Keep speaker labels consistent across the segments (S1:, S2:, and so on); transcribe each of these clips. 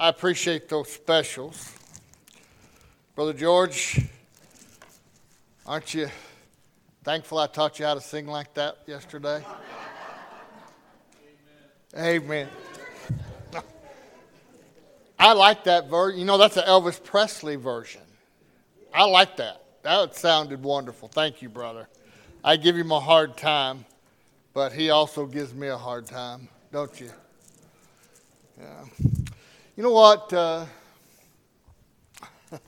S1: I appreciate those specials. Brother George, aren't you thankful I taught you how to sing like that yesterday? Amen. Amen. I like that version. You know, that's an Elvis Presley version. I like that. That sounded wonderful. Thank you, brother. I give him a hard time, but he also gives me a hard time, don't you? Yeah. You know what? Uh,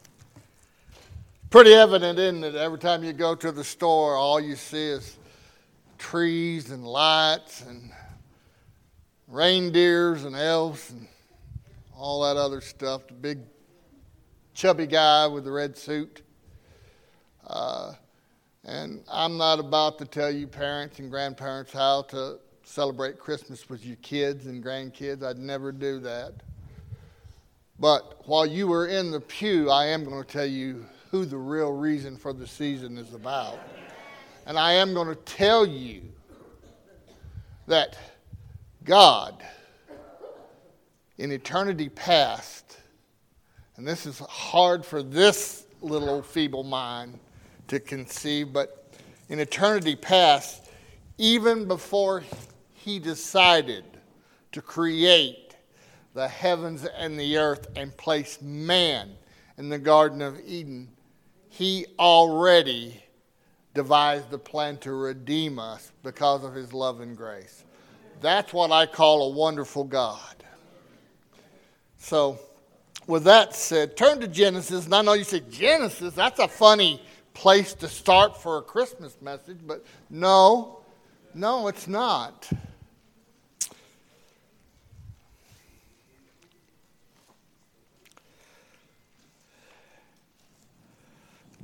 S1: pretty evident, isn't it? Every time you go to the store, all you see is trees and lights and reindeers and elves and all that other stuff. The big chubby guy with the red suit. Uh, and I'm not about to tell you, parents and grandparents, how to celebrate Christmas with your kids and grandkids. I'd never do that. But while you were in the pew, I am going to tell you who the real reason for the season is about. And I am going to tell you that God, in eternity past, and this is hard for this little feeble mind to conceive, but in eternity past, even before he decided to create the heavens and the earth and place man in the Garden of Eden, he already devised the plan to redeem us because of his love and grace. That's what I call a wonderful God. So, with that said, turn to Genesis. And I know you say, Genesis, that's a funny place to start for a Christmas message, but no, no, it's not.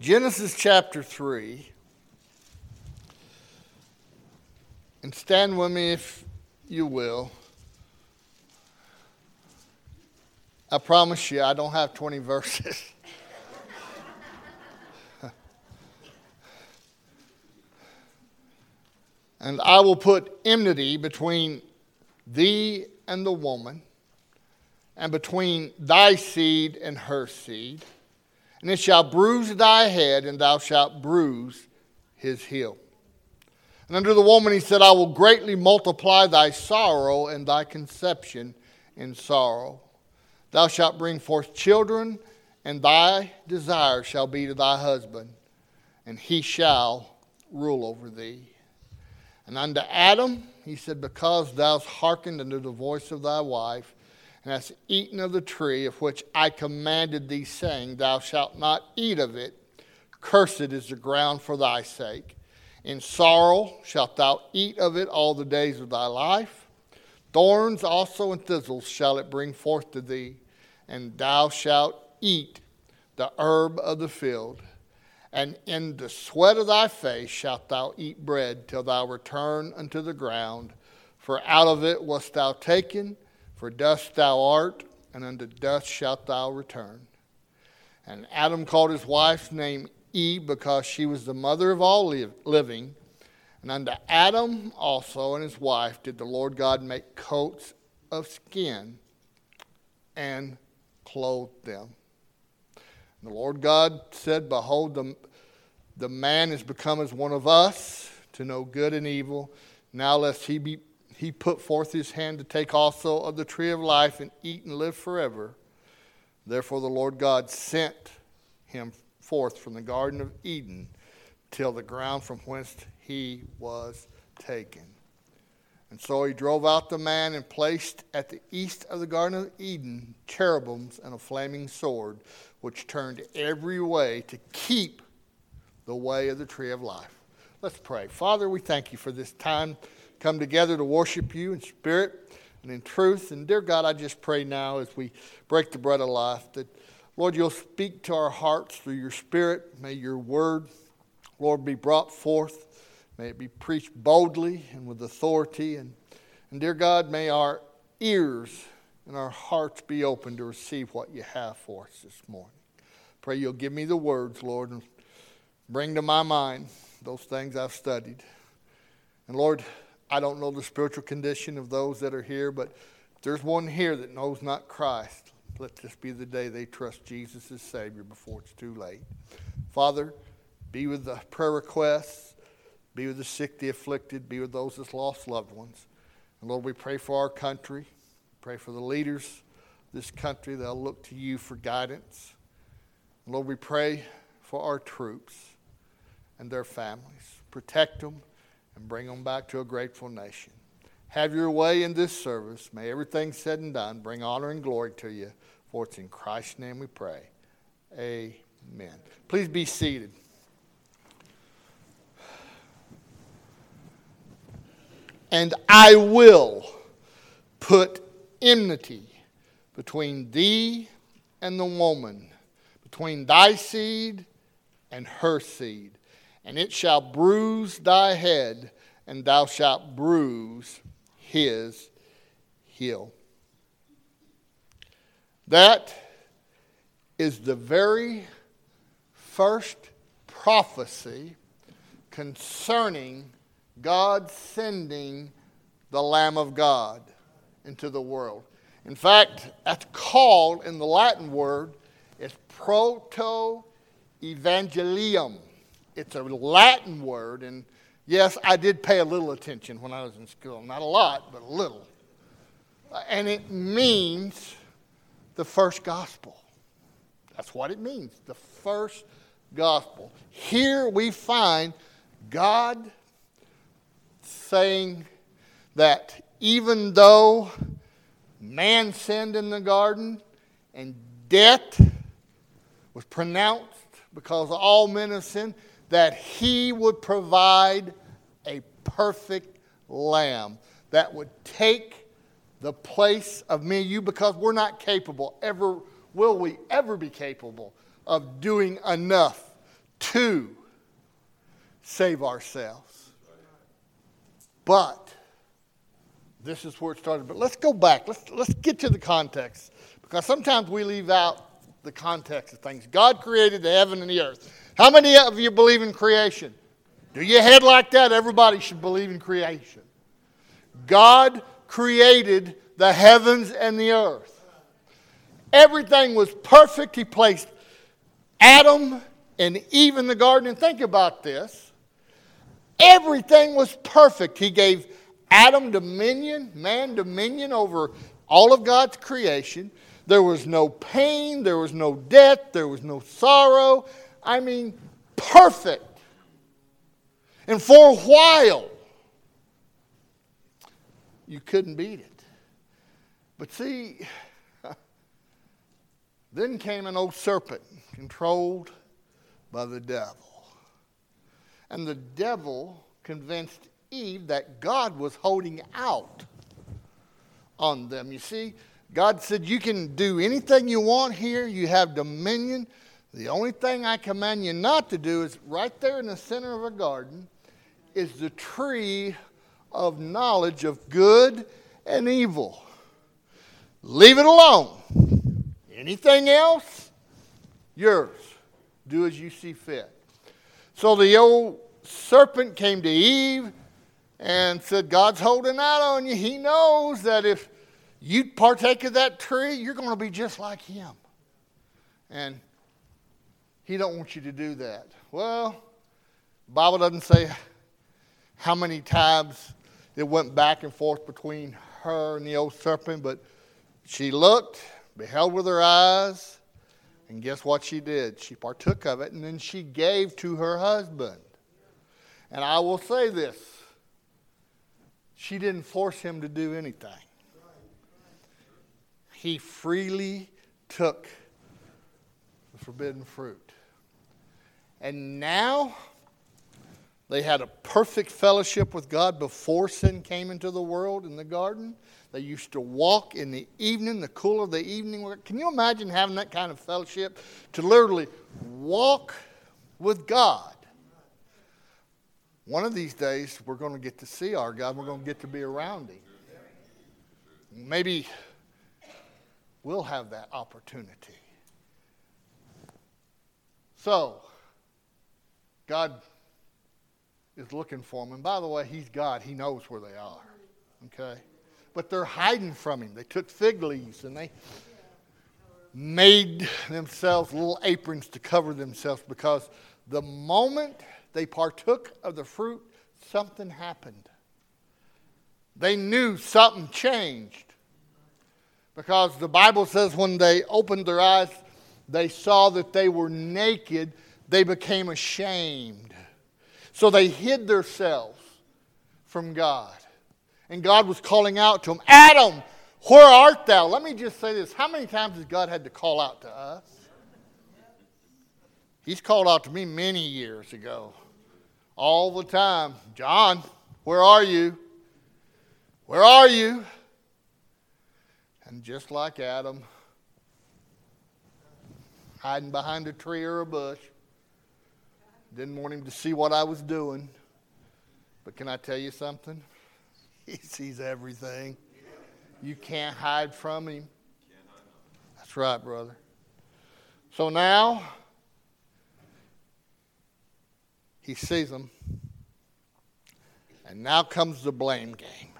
S1: Genesis chapter 3. And stand with me if you will. I promise you, I don't have 20 verses. and I will put enmity between thee and the woman, and between thy seed and her seed and it shall bruise thy head, and thou shalt bruise his heel. And unto the woman he said, I will greatly multiply thy sorrow and thy conception in sorrow. Thou shalt bring forth children, and thy desire shall be to thy husband, and he shall rule over thee. And unto Adam he said, Because thou hast hearkened unto the voice of thy wife, and hast eaten of the tree of which I commanded thee, saying, Thou shalt not eat of it. Cursed is the ground for thy sake. In sorrow shalt thou eat of it all the days of thy life. Thorns also and thistles shall it bring forth to thee, and thou shalt eat the herb of the field. And in the sweat of thy face shalt thou eat bread till thou return unto the ground, for out of it wast thou taken for dust thou art, and unto dust shalt thou return. And Adam called his wife's name Eve because she was the mother of all living. And unto Adam also and his wife did the Lord God make coats of skin and clothed them. And the Lord God said, Behold, the, the man is become as one of us to know good and evil. Now lest he be he put forth his hand to take also of the tree of life and eat and live forever. Therefore, the Lord God sent him forth from the Garden of Eden till the ground from whence he was taken. And so he drove out the man and placed at the east of the Garden of Eden cherubims and a flaming sword, which turned every way to keep the way of the tree of life. Let's pray. Father, we thank you for this time come together to worship you in spirit and in truth. And dear God, I just pray now as we break the bread of life that, Lord, you'll speak to our hearts through your spirit. May your word, Lord, be brought forth. May it be preached boldly and with authority. And, and dear God, may our ears and our hearts be open to receive what you have for us this morning. Pray you'll give me the words, Lord, and bring to my mind those things I've studied. And Lord, I don't know the spiritual condition of those that are here, but there's one here that knows not Christ. let this be the day they trust Jesus as Savior before it's too late. Father, be with the prayer requests, be with the sick, the afflicted, be with those that lost loved ones. And Lord, we pray for our country, pray for the leaders of this country. They'll look to you for guidance. And Lord, we pray for our troops and their families. Protect them and bring them back to a grateful nation. Have your way in this service. May everything said and done bring honor and glory to you. For it's in Christ's name we pray. Amen. Please be seated. And I will put enmity between thee and the woman, between thy seed and her seed. And it shall bruise thy head, and thou shalt bruise his heel. That is the very first prophecy concerning God sending the Lamb of God into the world. In fact, that's called in the Latin word, it's proto evangelium. It's a Latin word, and yes, I did pay a little attention when I was in school. Not a lot, but a little. And it means the first gospel. That's what it means, the first gospel. Here we find God saying that even though man sinned in the garden and death was pronounced because all men have sinned, that he would provide a perfect lamb that would take the place of me and you because we're not capable, ever will we ever be capable of doing enough to save ourselves. But this is where it started. But let's go back. Let's, let's get to the context because sometimes we leave out the context of things. God created the heaven and the earth. How many of you believe in creation? Do your head like that? Everybody should believe in creation. God created the heavens and the earth. Everything was perfect. He placed Adam and Eve in the garden. And think about this everything was perfect. He gave Adam dominion, man dominion over all of God's creation. There was no pain, there was no death, there was no sorrow. I mean, perfect. And for a while, you couldn't beat it. But see, then came an old serpent controlled by the devil. And the devil convinced Eve that God was holding out on them. You see, God said, You can do anything you want here, you have dominion. The only thing I command you not to do is right there in the center of a garden is the tree of knowledge of good and evil. Leave it alone. Anything else, yours. Do as you see fit. So the old serpent came to Eve and said, God's holding out on you. He knows that if you partake of that tree, you're going to be just like him. And he don't want you to do that. Well, Bible doesn't say how many times it went back and forth between her and the old serpent, but she looked, beheld with her eyes, and guess what she did? She partook of it, and then she gave to her husband. And I will say this she didn't force him to do anything. He freely took the forbidden fruit. And now they had a perfect fellowship with God before sin came into the world in the garden. They used to walk in the evening, the cool of the evening. Can you imagine having that kind of fellowship? To literally walk with God one of these days, we're going to get to see our God. We're going to get to be around Him. Maybe we'll have that opportunity. So, God is looking for them. And by the way, He's God. He knows where they are. Okay? But they're hiding from Him. They took fig leaves and they made themselves little aprons to cover themselves because the moment they partook of the fruit, something happened. They knew something changed. Because the Bible says when they opened their eyes, they saw that they were naked, they became ashamed. So they hid themselves from God. And God was calling out to them, Adam, where art thou? Let me just say this. How many times has God had to call out to us? He's called out to me many years ago. All the time. John, where are you? Where are you? And just like Adam, hiding behind a tree or a bush, didn't want him to see what I was doing. But can I tell you something? He sees everything. You can't hide from him. That's right, brother. So now, he sees them. And now comes the blame game.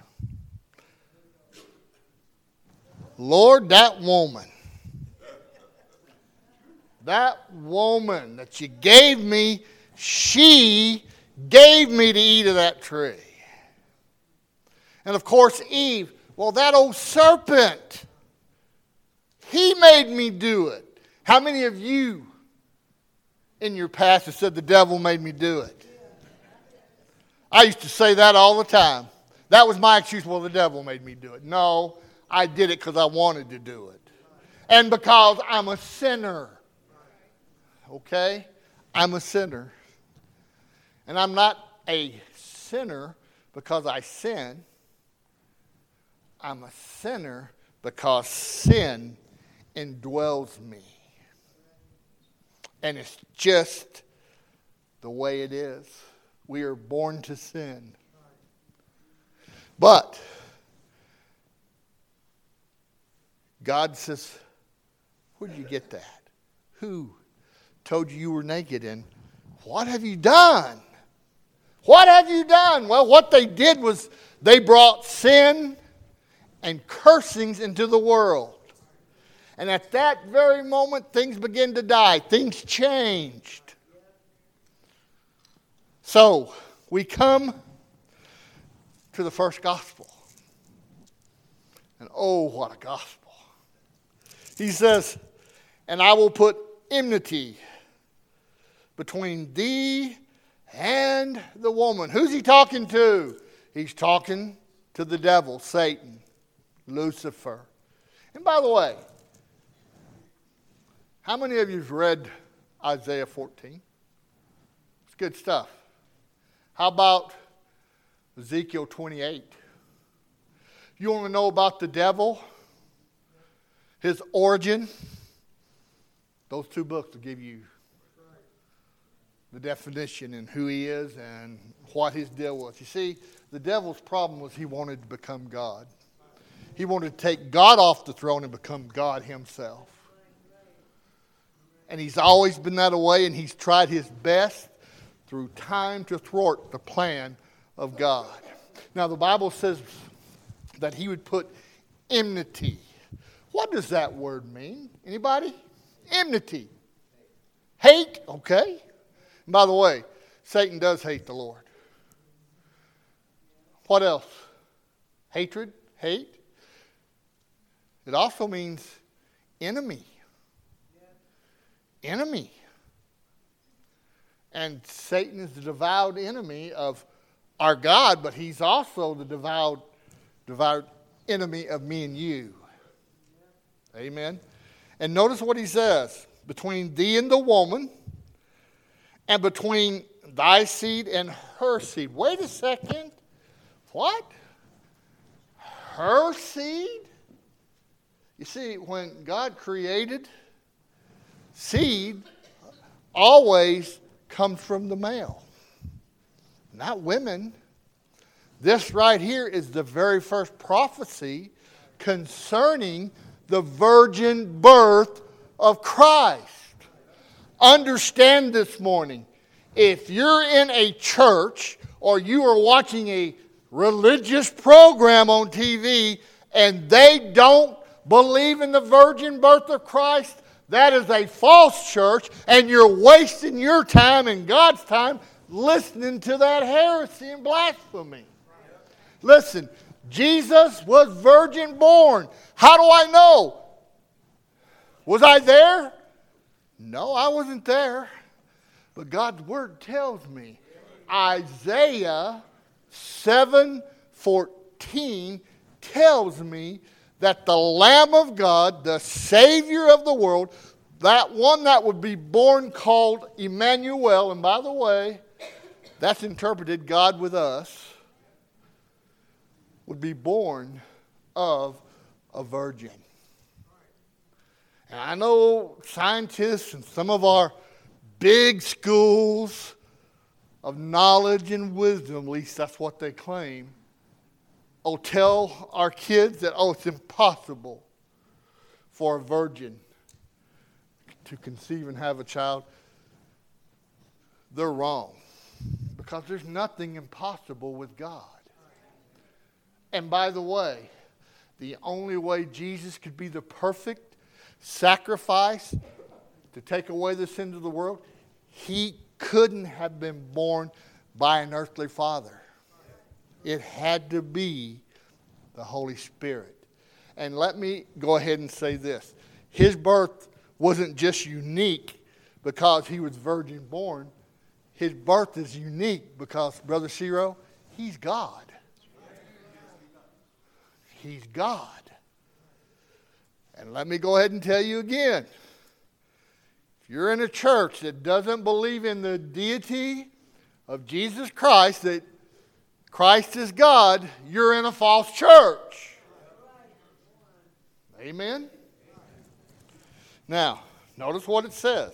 S1: Lord, that woman, that woman that you gave me, she gave me to eat of that tree. And of course, Eve, well, that old serpent, he made me do it. How many of you in your past have said the devil made me do it? I used to say that all the time. That was my excuse. Well, the devil made me do it. No, I did it because I wanted to do it. And because I'm a sinner. Okay? I'm a sinner. And I'm not a sinner because I sin. I'm a sinner because sin indwells me. And it's just the way it is. We are born to sin. But God says, Where did you get that? Who told you you were naked? And what have you done? What have you done? Well, what they did was they brought sin and cursings into the world. And at that very moment, things begin to die. Things changed. So, we come to the first gospel. And oh, what a gospel. He says, And I will put enmity between thee and the woman. Who's he talking to? He's talking to the devil, Satan. Lucifer. And by the way, how many of you have read Isaiah 14? It's good stuff. How about Ezekiel 28? You want to know about the devil, his origin? Those two books will give you the definition and who he is and what his deal was. You see, the devil's problem was he wanted to become God. He wanted to take God off the throne and become God himself. And he's always been that way, and he's tried his best through time to thwart the plan of God. Now, the Bible says that he would put enmity. What does that word mean? Anybody? Enmity. Hate, okay. By the way, Satan does hate the Lord. What else? Hatred, hate. It also means enemy. Enemy. And Satan is the devout enemy of our God, but he's also the devout, devout enemy of me and you. Amen. And notice what he says between thee and the woman, and between thy seed and her seed. Wait a second. What? Her seed? You see, when God created, seed always comes from the male, not women. This right here is the very first prophecy concerning the virgin birth of Christ. Understand this morning if you're in a church or you are watching a religious program on TV and they don't believe in the virgin birth of Christ, that is a false church, and you're wasting your time and God's time listening to that heresy and blasphemy. Listen, Jesus was virgin born. How do I know? Was I there? No, I wasn't there. But God's word tells me. Isaiah 7:14 tells me that the Lamb of God, the Savior of the world, that one that would be born called Emmanuel, and by the way, that's interpreted God with us, would be born of a virgin. And I know scientists and some of our big schools of knowledge and wisdom, at least that's what they claim, oh, tell our kids that, oh, it's impossible for a virgin to conceive and have a child. They're wrong because there's nothing impossible with God. And by the way, the only way Jesus could be the perfect sacrifice to take away the sins of the world, he couldn't have been born by an earthly father. It had to be the Holy Spirit. And let me go ahead and say this his birth wasn't just unique because he was virgin born, his birth is unique because, Brother Shiro, he's God. He's God. And let me go ahead and tell you again if you're in a church that doesn't believe in the deity of Jesus Christ, that Christ is God, you're in a false church. Amen? Now, notice what it says.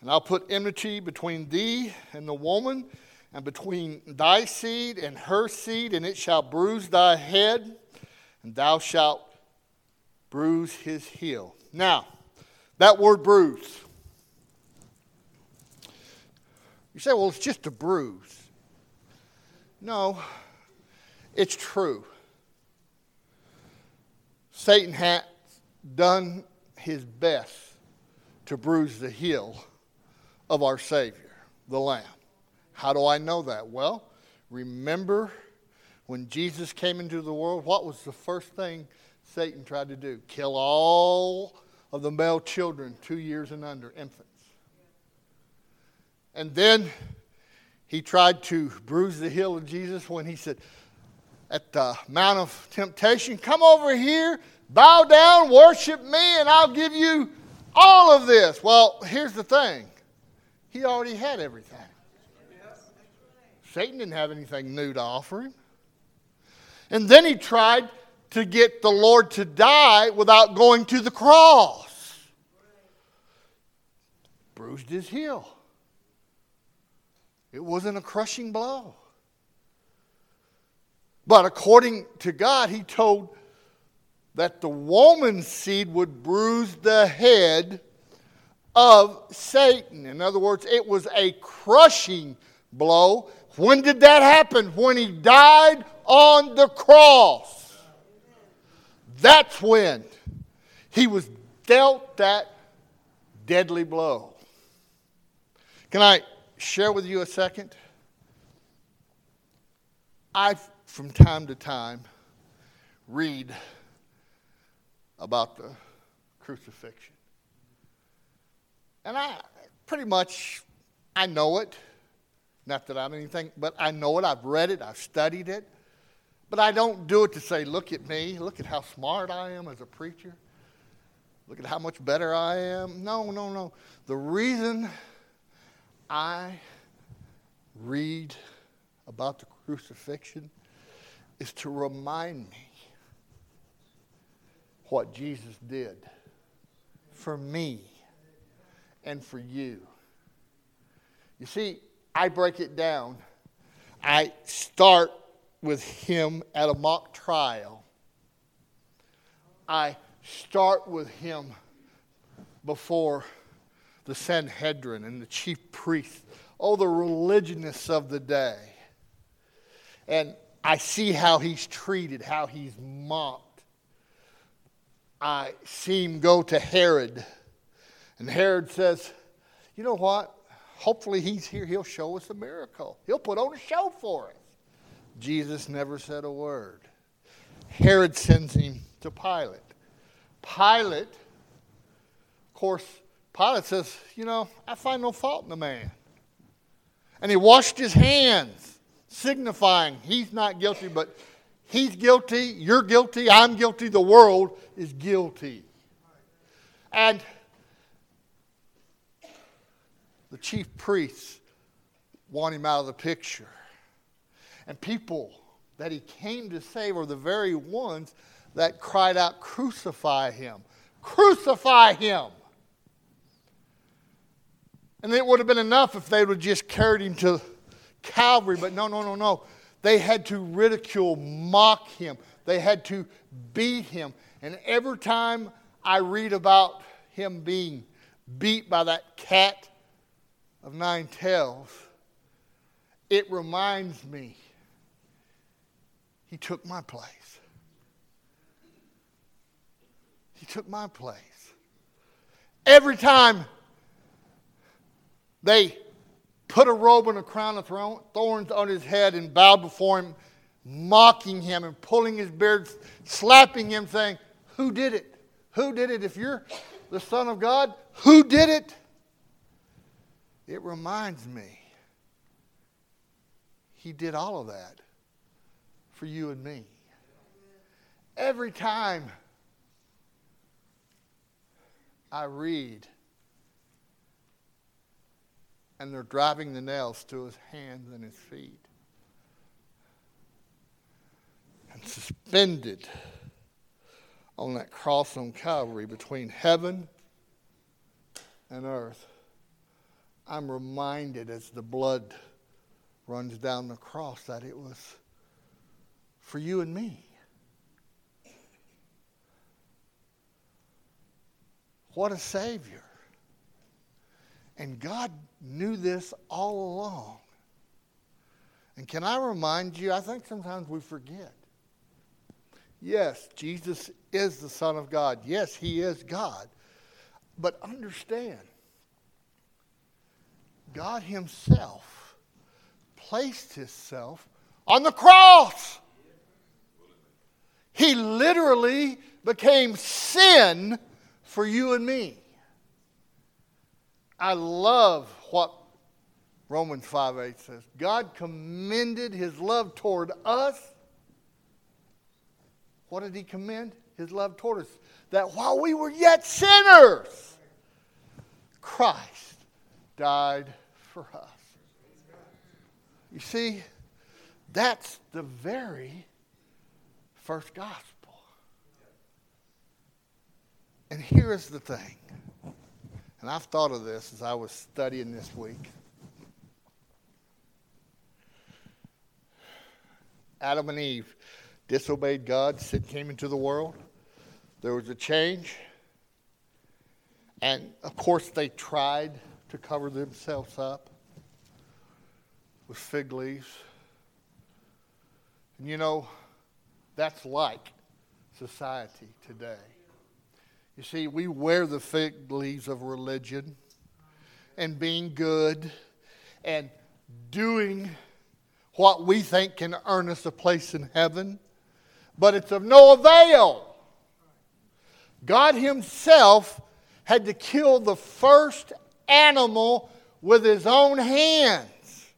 S1: And I'll put enmity between thee and the woman, and between thy seed and her seed, and it shall bruise thy head, and thou shalt bruise his heel. Now, that word bruise. You say, well, it's just a bruise. No, it's true. Satan has done his best to bruise the heel of our Savior, the Lamb. How do I know that? Well, remember when Jesus came into the world, what was the first thing Satan tried to do? Kill all of the male children two years and under, infants. And then he tried to bruise the heel of Jesus when he said, at the Mount of Temptation, Come over here, bow down, worship me, and I'll give you all of this. Well, here's the thing he already had everything. Satan didn't have anything new to offer him. And then he tried to get the Lord to die without going to the cross. Bruised his heel. It wasn't a crushing blow. But according to God, he told that the woman's seed would bruise the head of Satan. In other words, it was a crushing blow. When did that happen? When he died on the cross. That's when he was dealt that deadly blow. Can I share with you a second? I, from time to time, read about the crucifixion. And I pretty much, I know it. Not that I'm anything, but I know it. I've read it. I've studied it. But I don't do it to say, look at me. Look at how smart I am as a preacher. Look at how much better I am. No, no, no. The reason I read about the crucifixion is to remind me what Jesus did for me and for you. You see, I break it down. I start with him at a mock trial. I start with him before the Sanhedrin and the chief priests, oh, the religionists of the day. And I see how he's treated, how he's mocked. I see him go to Herod. And Herod says, You know what? Hopefully he's here. He'll show us a miracle. He'll put on a show for us. Jesus never said a word. Herod sends him to Pilate. Pilate, of course, Pilate says, You know, I find no fault in the man. And he washed his hands, signifying he's not guilty, but he's guilty, you're guilty, I'm guilty, the world is guilty. And the chief priests want him out of the picture. And people that he came to save are the very ones that cried out, Crucify him! Crucify him! And it would have been enough if they would have just carried him to Calvary, but no, no, no, no. They had to ridicule, mock him. They had to beat him. And every time I read about him being beat by that cat of nine tails, it reminds me he took my place. He took my place. Every time they put a robe and a crown of thorns on his head and bowed before him, mocking him and pulling his beard, slapping him, saying, Who did it? Who did it? If you're the Son of God, who did it? It reminds me, he did all of that for you and me. Every time I read and they're driving the nails to his hands and his feet and suspended on that cross on Calvary between heaven and earth. I'm reminded as the blood runs down the cross that it was for you and me. What a Savior. And God knew this all along. And can I remind you, I think sometimes we forget. Yes, Jesus is the Son of God. Yes, He is God. But understand, God Himself placed Himself on the cross. He literally became sin for you and me. I love what Romans 5 8 says. God commended his love toward us. What did he commend? His love toward us. That while we were yet sinners, Christ died for us. You see, that's the very first gospel. And here is the thing, and I've thought of this as I was studying this week. Adam and Eve disobeyed God, sin came into the world. There was a change. And of course, they tried to cover themselves up with fig leaves. And you know, that's like society today. You see, we wear the fig leaves of religion and being good and doing what we think can earn us a place in heaven, but it's of no avail. God Himself had to kill the first animal with His own hands.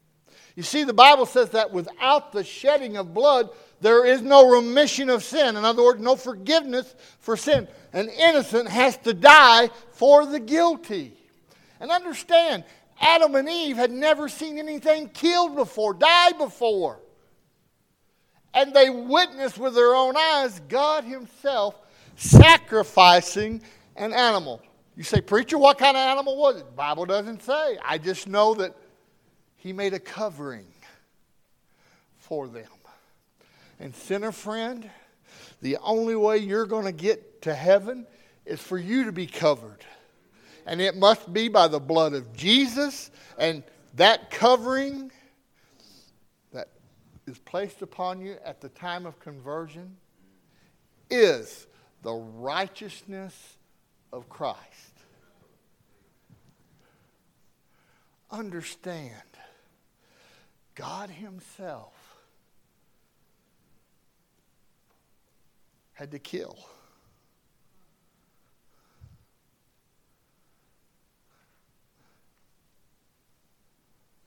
S1: You see, the Bible says that without the shedding of blood, there is no remission of sin. In other words, no forgiveness for sin. An innocent has to die for the guilty. And understand, Adam and Eve had never seen anything killed before, died before. And they witnessed with their own eyes God Himself sacrificing an animal. You say, Preacher, what kind of animal was it? The Bible doesn't say. I just know that He made a covering for them. And, sinner friend, the only way you're going to get to heaven is for you to be covered. And it must be by the blood of Jesus. And that covering that is placed upon you at the time of conversion is the righteousness of Christ. Understand, God Himself had to kill.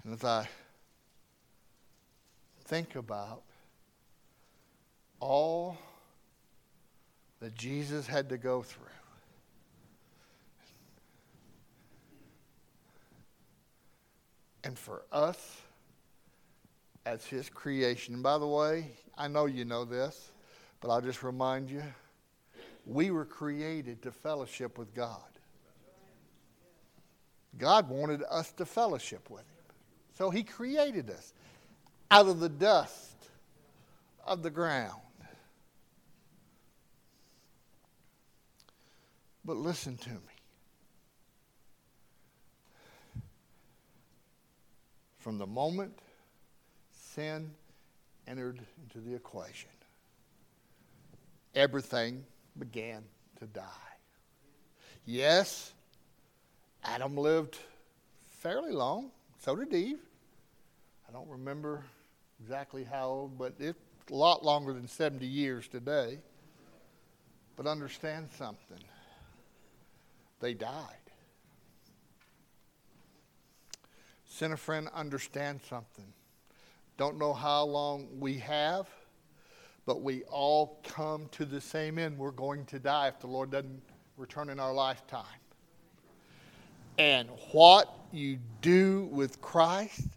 S1: And as I think about all that Jesus had to go through, and for us as his creation, and by the way, I know you know this, but I'll just remind you we were created to fellowship with God. God wanted us to fellowship with Him. So He created us out of the dust of the ground. But listen to me. From the moment sin entered into the equation, everything began to die. Yes, Adam lived fairly long, so did Eve. I don't remember exactly how old, but it's a lot longer than 70 years today. But understand something they died. Sinner friend, understand something. Don't know how long we have but we all come to the same end. We're going to die if the Lord doesn't return in our lifetime. And what you do with Christ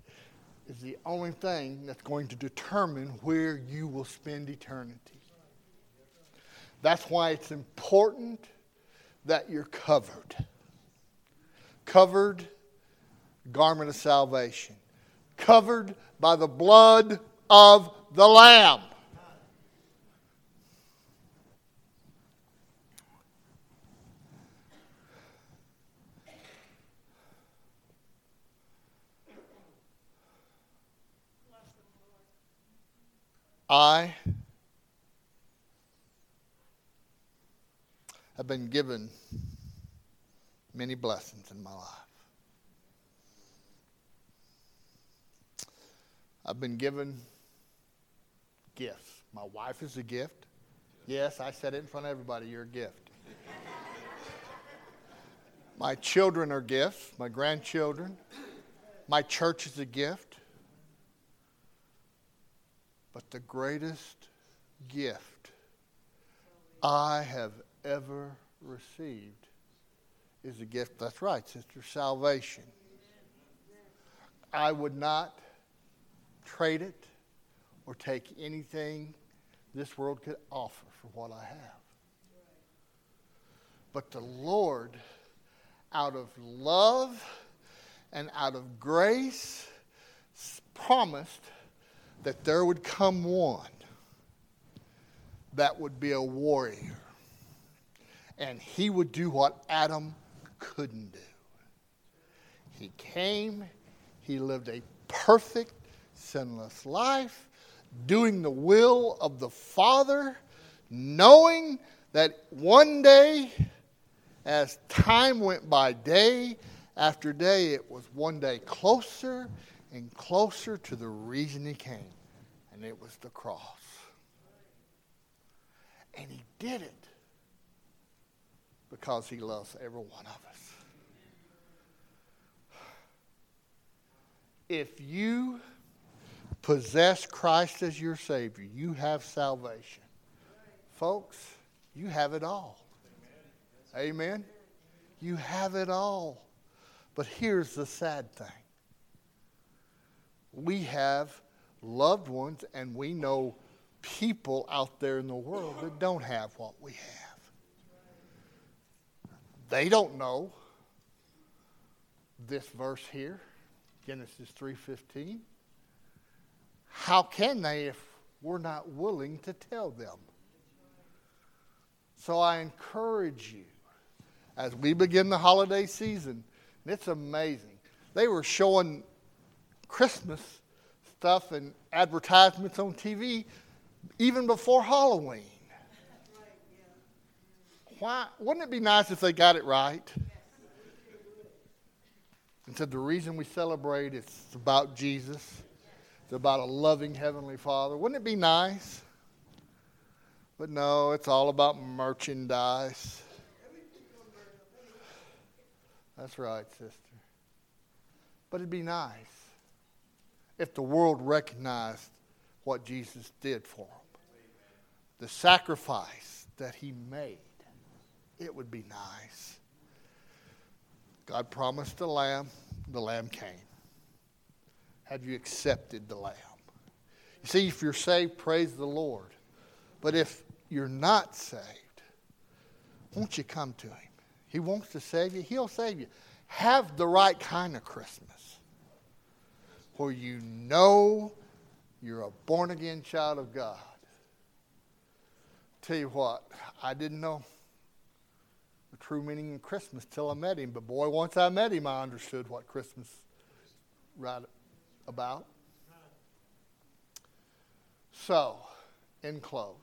S1: is the only thing that's going to determine where you will spend eternity. That's why it's important that you're covered. Covered, garment of salvation. Covered by the blood of the Lamb. I have been given many blessings in my life. I've been given gifts. My wife is a gift. Yes, I said it in front of everybody. You're a gift. my children are gifts, my grandchildren. My church is a gift. But the greatest gift I have ever received is a gift. That's right, sister, salvation. I would not trade it or take anything this world could offer for what I have. But the Lord, out of love and out of grace, promised that there would come one that would be a warrior. And he would do what Adam couldn't do. He came, he lived a perfect, sinless life, doing the will of the Father, knowing that one day, as time went by day after day, it was one day closer and closer to the reason he came and it was the cross. And he did it because he loves every one of us. If you possess Christ as your Savior, you have salvation. Folks, you have it all. Amen? You have it all. But here's the sad thing we have loved ones, and we know people out there in the world that don't have what we have. They don't know this verse here, Genesis 3:15. How can they if we're not willing to tell them? So I encourage you as we begin the holiday season, it's amazing. They were showing Christmas stuff and advertisements on TV even before Halloween. why wouldn't it be nice if they got it right? And said the reason we celebrate it's about Jesus. It's about a loving heavenly Father. Wouldn't it be nice? But no, it's all about merchandise. That's right, sister. But it'd be nice if the world recognized what Jesus did for them, the sacrifice that he made. It would be nice. God promised the lamb, the lamb came. Have you accepted the lamb? You see, if you're saved, praise the Lord. But if you're not saved, won't you come to him? He wants to save you, he'll save you. Have the right kind of Christmas where you know you're a born again child of God. Tell you what, I didn't know the true meaning of Christmas till I met him. But boy, once I met him, I understood what Christmas right about. So, in close,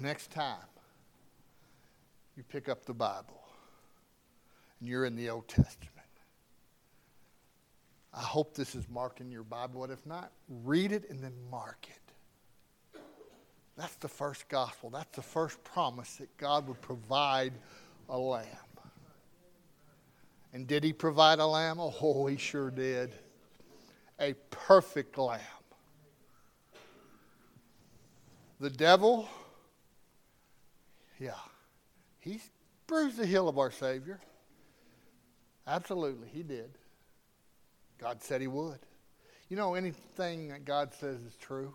S1: next time you pick up the Bible and you're in the Old Testament, I hope this is marked in your Bible, but if not, read it and then mark it. That's the first gospel. That's the first promise that God would provide a lamb. And did he provide a lamb? Oh, he sure did. A perfect lamb. The devil, yeah, he bruised the heel of our Savior. Absolutely, he did. God said he would. You know, anything that God says is true.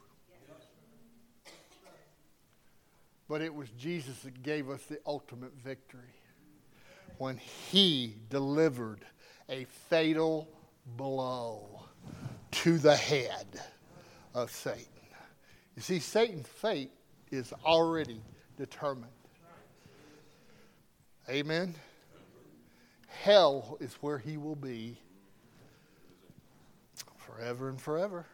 S1: But it was Jesus that gave us the ultimate victory when he delivered a fatal blow to the head of Satan. You see, Satan's fate is already determined. Amen. Hell is where he will be forever and forever.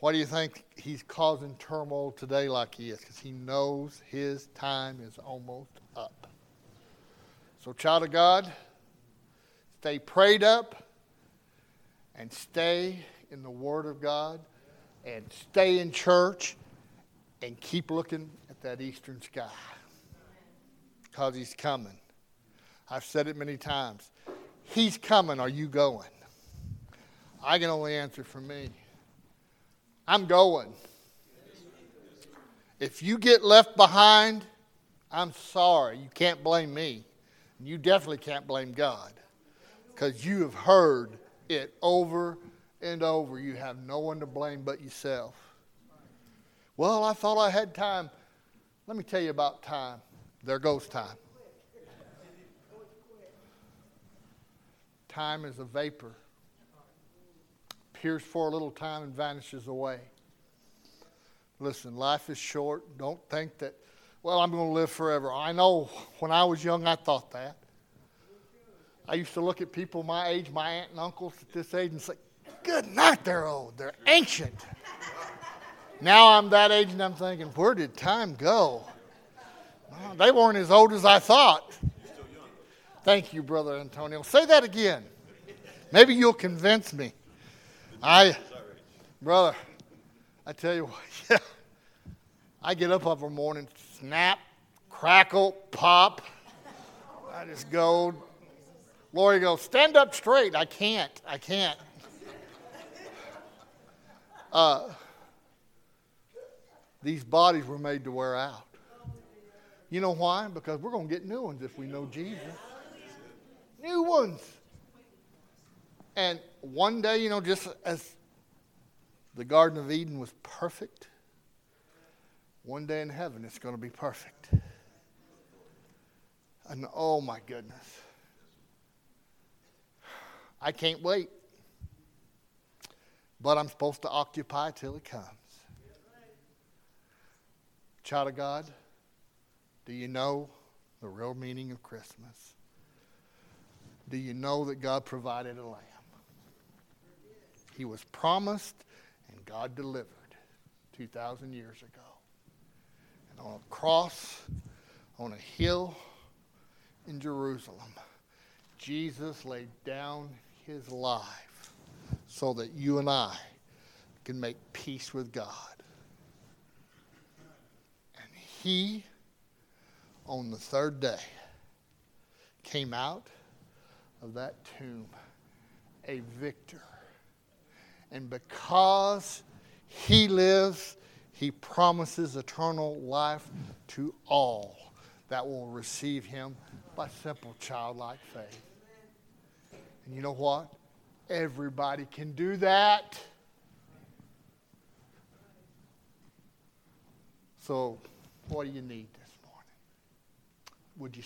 S1: Why do you think he's causing turmoil today like he is? Because he knows his time is almost up. So, child of God, stay prayed up and stay in the Word of God and stay in church and keep looking at that eastern sky because he's coming. I've said it many times. He's coming. Are you going? I can only answer for me. I'm going. If you get left behind, I'm sorry. You can't blame me. You definitely can't blame God because you have heard it over and over. You have no one to blame but yourself. Well, I thought I had time. Let me tell you about time. There goes time. Time is a vapor appears for a little time and vanishes away. Listen, life is short. Don't think that, well, I'm going to live forever. I know when I was young, I thought that. I used to look at people my age, my aunt and uncles at this age, and say, good night, they're old. They're ancient. now I'm that age and I'm thinking, where did time go? Well, they weren't as old as I thought. Thank you, Brother Antonio. Say that again. Maybe you'll convince me. I, brother, I tell you what, yeah, I get up every morning, snap, crackle, pop. I just go. Lori goes, stand up straight. I can't. I can't. Uh, these bodies were made to wear out. You know why? Because we're going to get new ones if we know Jesus. New ones. And one day, you know, just as the Garden of Eden was perfect, one day in heaven it's going to be perfect. And oh my goodness. I can't wait. But I'm supposed to occupy till it comes. Child of God, do you know the real meaning of Christmas? Do you know that God provided a lamb? He was promised, and God delivered 2,000 years ago. And on a cross, on a hill in Jerusalem, Jesus laid down his life so that you and I can make peace with God. And he, on the third day, came out of that tomb a victor. And because he lives, he promises eternal life to all that will receive him by simple childlike faith. And you know what? Everybody can do that. So, what do you need this morning? Would you